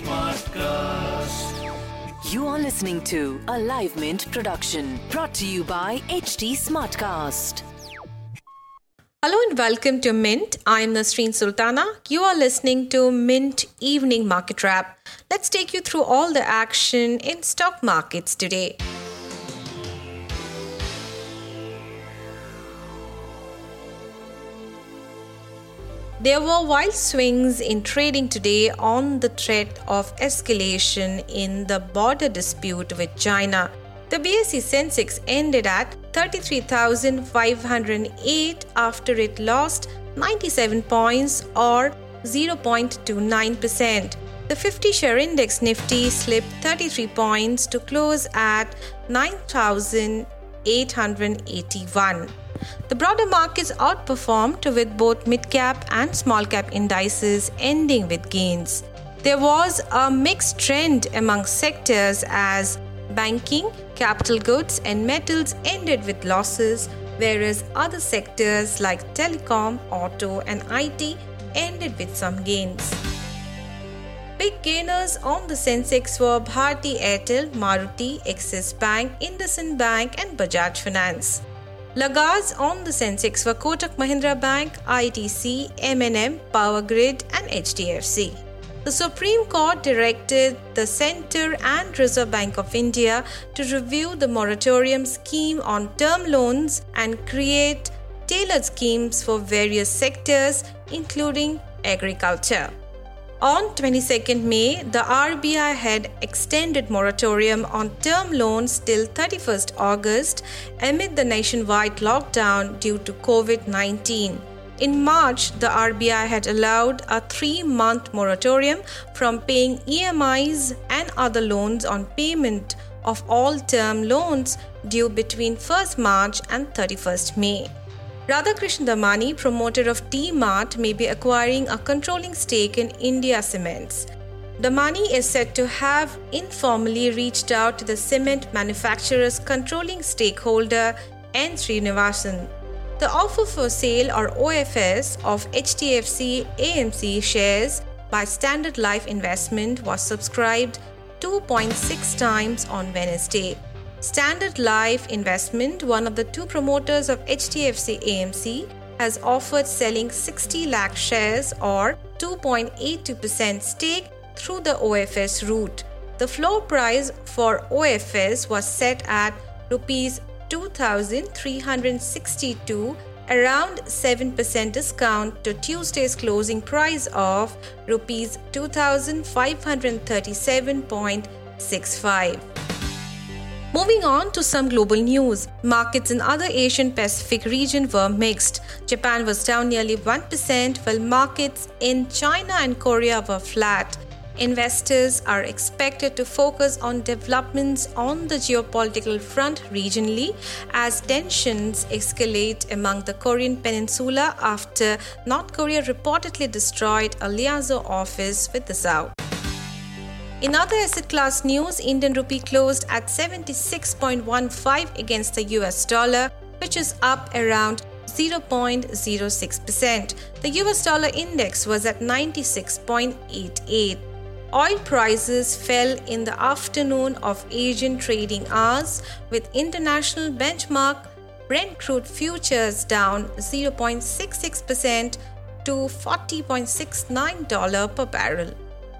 Smartcast. You are listening to a Live Mint production brought to you by HT Smartcast. Hello and welcome to Mint. I'm Nasreen Sultana. You are listening to Mint Evening Market Wrap. Let's take you through all the action in stock markets today. There were wild swings in trading today on the threat of escalation in the border dispute with China. The BSE Sensex ended at 33,508 after it lost 97 points or 0.29%. The 50 share index Nifty slipped 33 points to close at 9,881. The broader markets outperformed with both mid cap and small cap indices ending with gains. There was a mixed trend among sectors as banking, capital goods, and metals ended with losses, whereas other sectors like telecom, auto, and IT ended with some gains. Big gainers on the Sensex were Bharti Airtel, Maruti, Axis Bank, IndusInd Bank, and Bajaj Finance. Lagars on the Sensex were Kotak Mahindra Bank, ITC, M&M, Power Grid and HDFC. The Supreme Court directed the Centre and Reserve Bank of India to review the moratorium scheme on term loans and create tailored schemes for various sectors including agriculture. On 22nd May, the RBI had extended moratorium on term loans till 31st August amid the nationwide lockdown due to COVID-19. In March, the RBI had allowed a 3-month moratorium from paying EMIs and other loans on payment of all term loans due between 1st March and 31st May. Radhakrishnan Damani, promoter of D-Mart, may be acquiring a controlling stake in India Cements. Damani is said to have informally reached out to the cement manufacturer's controlling stakeholder, N. Srinivasan. The offer for sale or OFS of HDFC AMC shares by Standard Life Investment was subscribed 2.6 times on Wednesday. Standard Life Investment, one of the two promoters of HDFC AMC, has offered selling 60 lakh shares or 2.82% stake through the OFS route. The floor price for OFS was set at rupees 2362 around 7% discount to Tuesday's closing price of rupees 2537.65. Moving on to some global news. Markets in other Asian Pacific region were mixed. Japan was down nearly 1% while markets in China and Korea were flat. Investors are expected to focus on developments on the geopolitical front regionally as tensions escalate among the Korean peninsula after North Korea reportedly destroyed a liaison office with the South. In other asset class news, Indian rupee closed at 76.15 against the US dollar, which is up around 0.06%. The US dollar index was at 96.88. Oil prices fell in the afternoon of Asian trading hours, with international benchmark Brent crude futures down 0.66% to $40.69 per barrel.